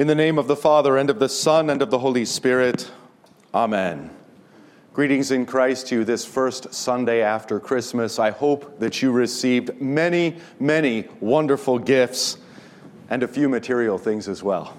In the name of the Father, and of the Son, and of the Holy Spirit, Amen. Greetings in Christ to you this first Sunday after Christmas. I hope that you received many, many wonderful gifts and a few material things as well.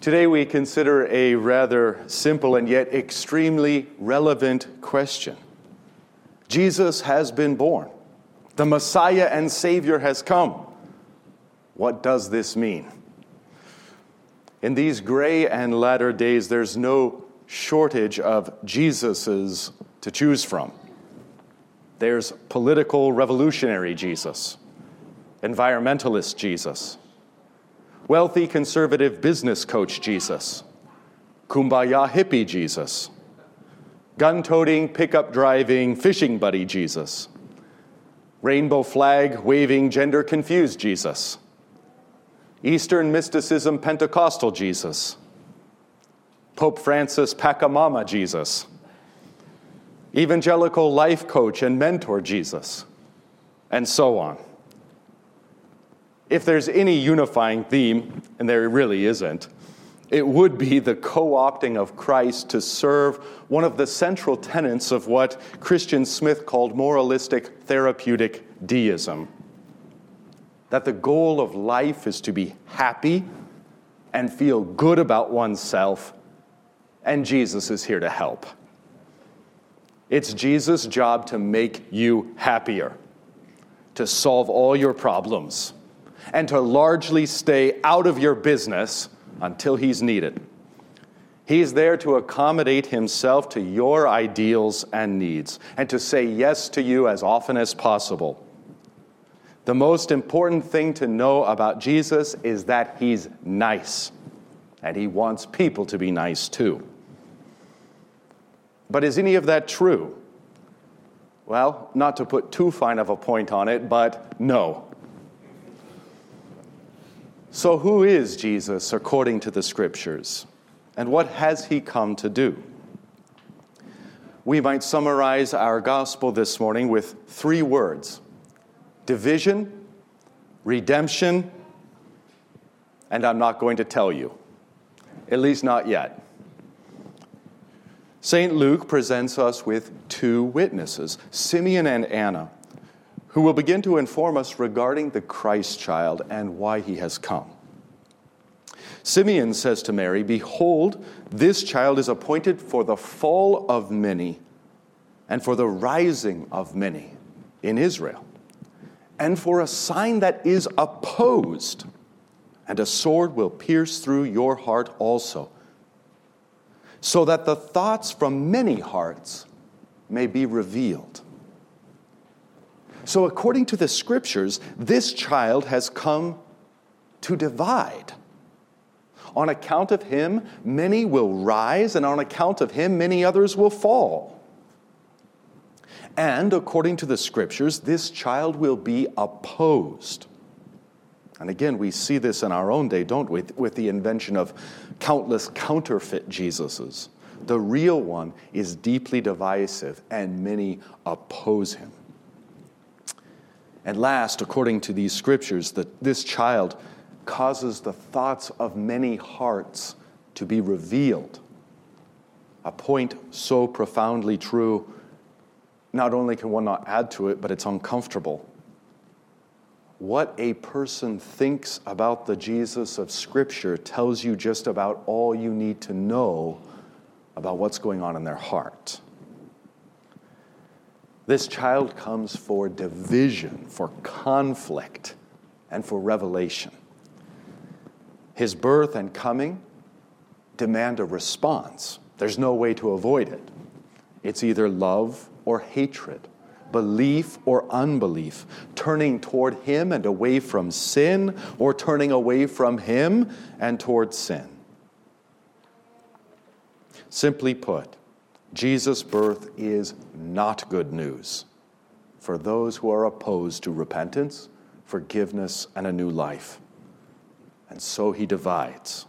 Today we consider a rather simple and yet extremely relevant question. Jesus has been born. The Messiah and Savior has come. What does this mean? In these gray and latter days, there's no shortage of Jesuses to choose from. There's political revolutionary Jesus, environmentalist Jesus, wealthy conservative business coach Jesus, kumbaya hippie Jesus, gun toting, pickup driving, fishing buddy Jesus, rainbow flag waving, gender confused Jesus, Eastern mysticism Pentecostal Jesus Pope Francis Pachamama Jesus, evangelical life coach and mentor Jesus, and so on. If there's any unifying theme, and there really isn't, it would be the co opting of Christ to serve one of the central tenets of what Christian Smith called moralistic therapeutic deism. That the goal of life is to be happy and feel good about oneself and Jesus is here to help. It's Jesus' job to make you happier, to solve all your problems, and to largely stay out of your business until He's needed. He's there to accommodate Himself to your ideals and needs, and to say yes to you as often as possible. The most important thing to know about Jesus is that He's nice, and He wants people to be nice too. But is any of that true? Well, not to put too fine of a point on it, but no. So, who is Jesus according to the scriptures? And what has he come to do? We might summarize our gospel this morning with three words division, redemption, and I'm not going to tell you, at least not yet. St. Luke presents us with two witnesses, Simeon and Anna, who will begin to inform us regarding the Christ child and why he has come. Simeon says to Mary, Behold, this child is appointed for the fall of many and for the rising of many in Israel, and for a sign that is opposed, and a sword will pierce through your heart also so that the thoughts from many hearts may be revealed. So, according to the scriptures, this child has come to divide. On account of him, many will rise, and on account of him, many others will fall. And according to the scriptures, this child will be opposed. And again, we see this in our own day, don't we, with the invention of countless counterfeit Jesuses. The real one is deeply divisive, and many oppose him. And last, according to these scriptures, that this child causes the thoughts of many hearts to be revealed. A point so profoundly true, not only can one not add to it, but it's uncomfortable what a person thinks about the Jesus of Scripture tells you just about all you need to know about what's going on in their heart. This child comes for division, for conflict, and for revelation. His birth and coming demand a response. There's no way to avoid it. It's either love or hatred belief or unbelief, turning toward Him and away from sin, or turning away from Him and toward sin. Simply put, Jesus' birth is not good news for those who are opposed to repentance, forgiveness, and a new life. And so He divides.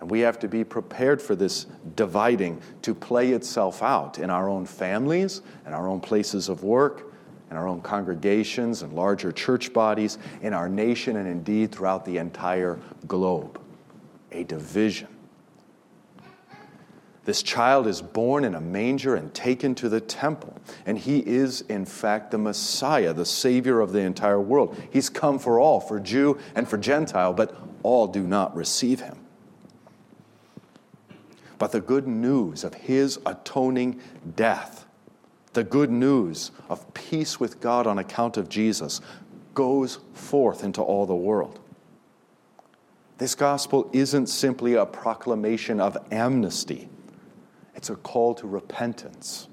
And we have to be prepared for this dividing to play itself out in our own families in our own places of work in our own congregations and larger church bodies, in our nation, and indeed throughout the entire globe. A division. This child is born in a manger and taken to the temple. And he is, in fact, the Messiah, the Savior of the entire world. He's come for all, for Jew and for Gentile, but all do not receive him. But the good news of his atoning death, the good news of peace with God on account of Jesus, goes forth into all the world. This gospel isn't simply a proclamation of amnesty it's a call to repentance.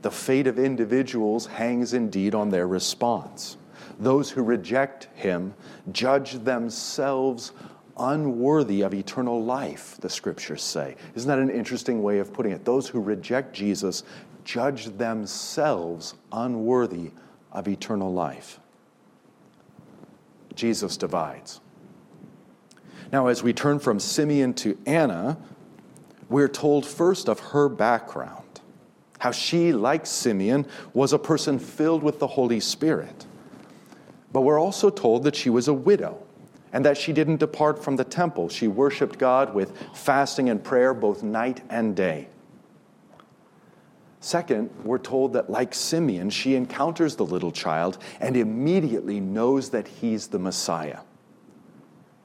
The fate of individuals hangs indeed on their response. Those who reject him judge themselves unworthy of eternal life, the scriptures say. Isn't that an interesting way of putting it? Those who reject Jesus judge themselves unworthy of eternal life. Jesus divides. Now, as we turn from Simeon to Anna, we're told first of her background, how she, like Simeon, was a person filled with the Holy Spirit. But we're also told that she was a widow and that she didn't depart from the temple. She worshiped God with fasting and prayer both night and day. Second, we're told that, like Simeon, she encounters the little child and immediately knows that he's the Messiah.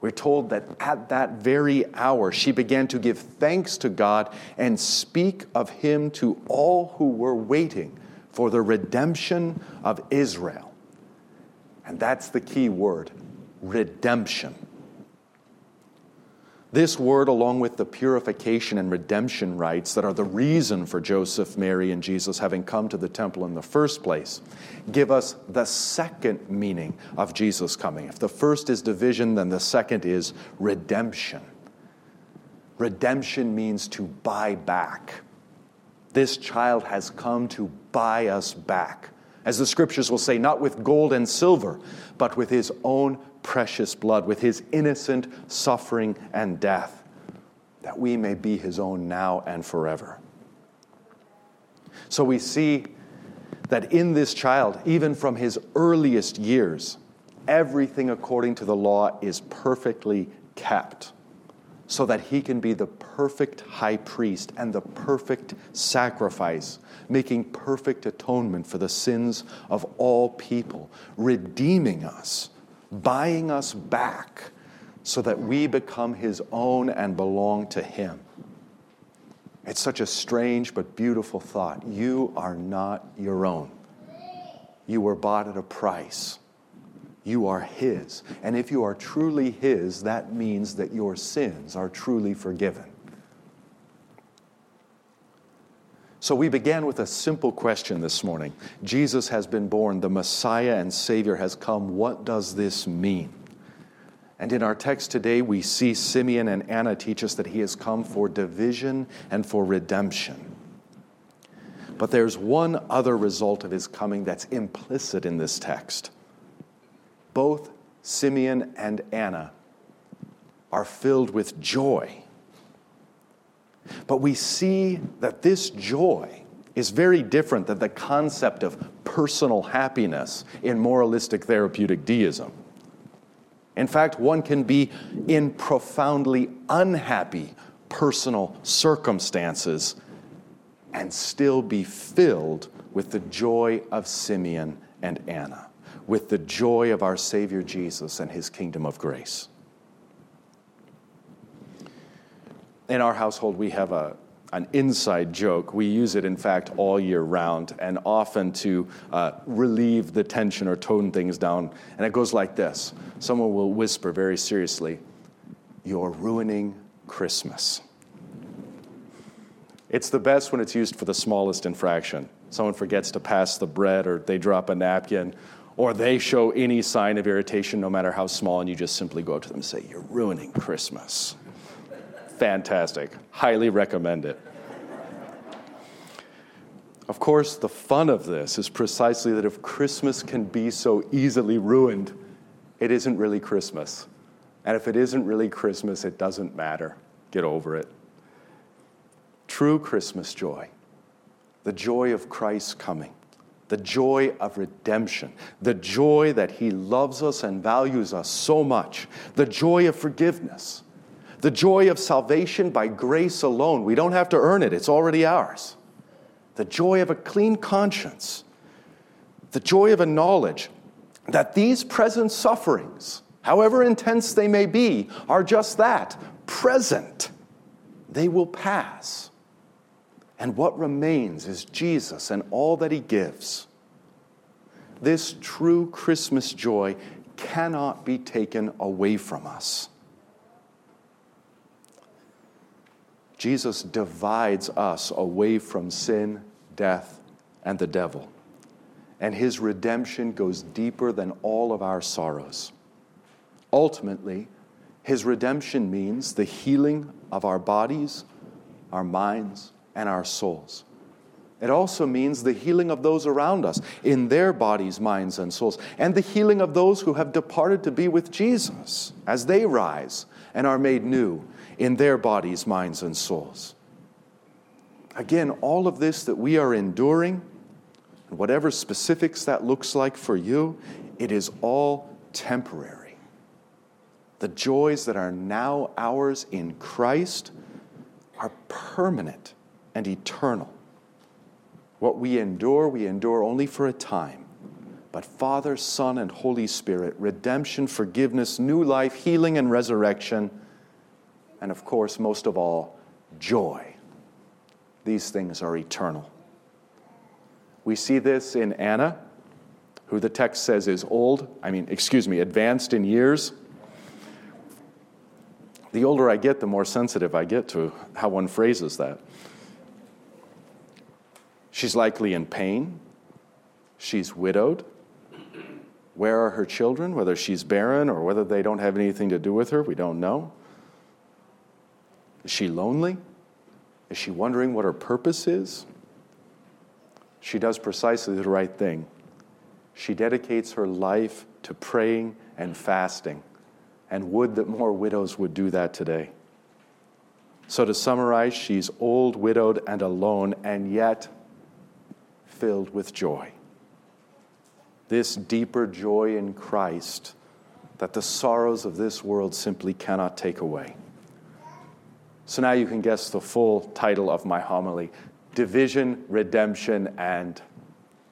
We're told that at that very hour she began to give thanks to God and speak of him to all who were waiting for the redemption of Israel. And that's the key word redemption. This word, along with the purification and redemption rites that are the reason for Joseph, Mary, and Jesus having come to the temple in the first place, give us the second meaning of Jesus coming. If the first is division, then the second is redemption. Redemption means to buy back. This child has come to buy us back. As the scriptures will say, not with gold and silver, but with his own precious blood, with his innocent suffering and death, that we may be his own now and forever. So we see that in this child, even from his earliest years, everything according to the law is perfectly kept so that he can be the perfect high priest and the perfect sacrifice, making perfect atonement for the sins of all people, redeeming us buying us back so that we become His own and belong to Him. It's such a strange but beautiful thought. You are not your own. You were bought at a price. You are His. And if you are truly His, that means that your sins are truly forgiven. So we began with a simple question this morning Jesus has been born, the Messiah and Savior has come. What does this mean? And in our text today, we see Simeon and Anna teach us that he has come for division and for redemption. But there's one other result of his coming that's implicit in this text. Both Simeon and Anna are filled with joy but we see that this joy is very different than the concept of personal happiness in moralistic therapeutic deism. In fact, one can be in profoundly unhappy personal circumstances and still be filled with the joy of Simeon and Anna, with the joy of our Savior Jesus and his kingdom of grace. In our household, we have a, an inside joke. We use it, in fact, all year round and often to uh, relieve the tension or tone things down. And it goes like this Someone will whisper very seriously, You're ruining Christmas. It's the best when it's used for the smallest infraction. Someone forgets to pass the bread, or they drop a napkin, or they show any sign of irritation, no matter how small, and you just simply go up to them and say, You're ruining Christmas fantastic. Highly recommend it. Of course, the fun of this is precisely that if Christmas can be so easily ruined, it isn't really Christmas. And if it isn't really Christmas, it doesn't matter. Get over it. True Christmas joy, the joy of Christ's coming, the joy of redemption, the joy that He loves us and values us so much, the joy of forgiveness, the joy of salvation by grace alone. We don't have to earn it, it's already ours. The joy of a clean conscience, the joy of a knowledge that these present sufferings, however intense they may be, are just that present. They will pass. And what remains is Jesus and all that he gives. This true Christmas joy cannot be taken away from us. Jesus divides us away from sin, death, and the devil. And his redemption goes deeper than all of our sorrows. Ultimately, his redemption means the healing of our bodies, our minds, and our souls. It also means the healing of those around us in their bodies, minds, and souls, and the healing of those who have departed to be with Jesus as they rise and are made new in their bodies, minds, and souls. Again, all of this that we are enduring, whatever specifics that looks like for you, it is all temporary. The joys that are now ours in Christ are permanent and eternal. What we endure, we endure only for a time. But Father, Son, and Holy Spirit, redemption, forgiveness, new life, healing, and resurrection, and of course, most of all, joy. These things are eternal. We see this in Anna, who the text says is old, I mean, excuse me, advanced in years. The older I get, the more sensitive I get to how one phrases that. She's likely in pain. She's widowed. Where are her children? Whether she's barren or whether they don't have anything to do with her, we don't know. Is she lonely? Is she wondering what her purpose is? She does precisely the right thing. She dedicates her life to praying and fasting, and would that more widows would do that today. So, to summarize, she's old, widowed, and alone, and yet filled with joy. This deeper joy in Christ that the sorrows of this world simply cannot take away. So now you can guess the full title of my homily Division, Redemption, and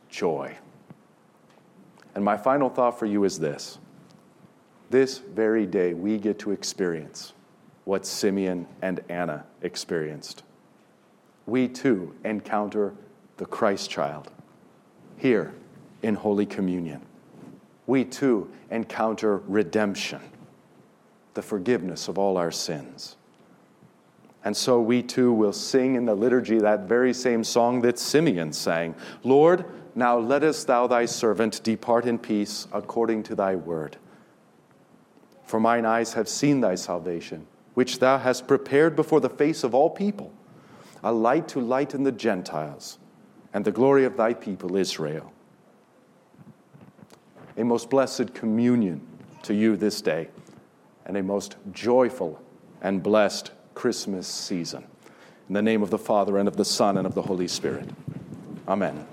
Joy. And my final thought for you is this this very day, we get to experience what Simeon and Anna experienced. We too encounter the Christ child here in Holy Communion. We too encounter redemption, the forgiveness of all our sins. And so we too will sing in the liturgy that very same song that Simeon sang Lord, now lettest thou thy servant depart in peace according to thy word. For mine eyes have seen thy salvation, which thou hast prepared before the face of all people, a light to lighten the Gentiles and the glory of thy people Israel. A most blessed communion to you this day, and a most joyful and blessed Christmas season. In the name of the Father, and of the Son, and of the Holy Spirit. Amen.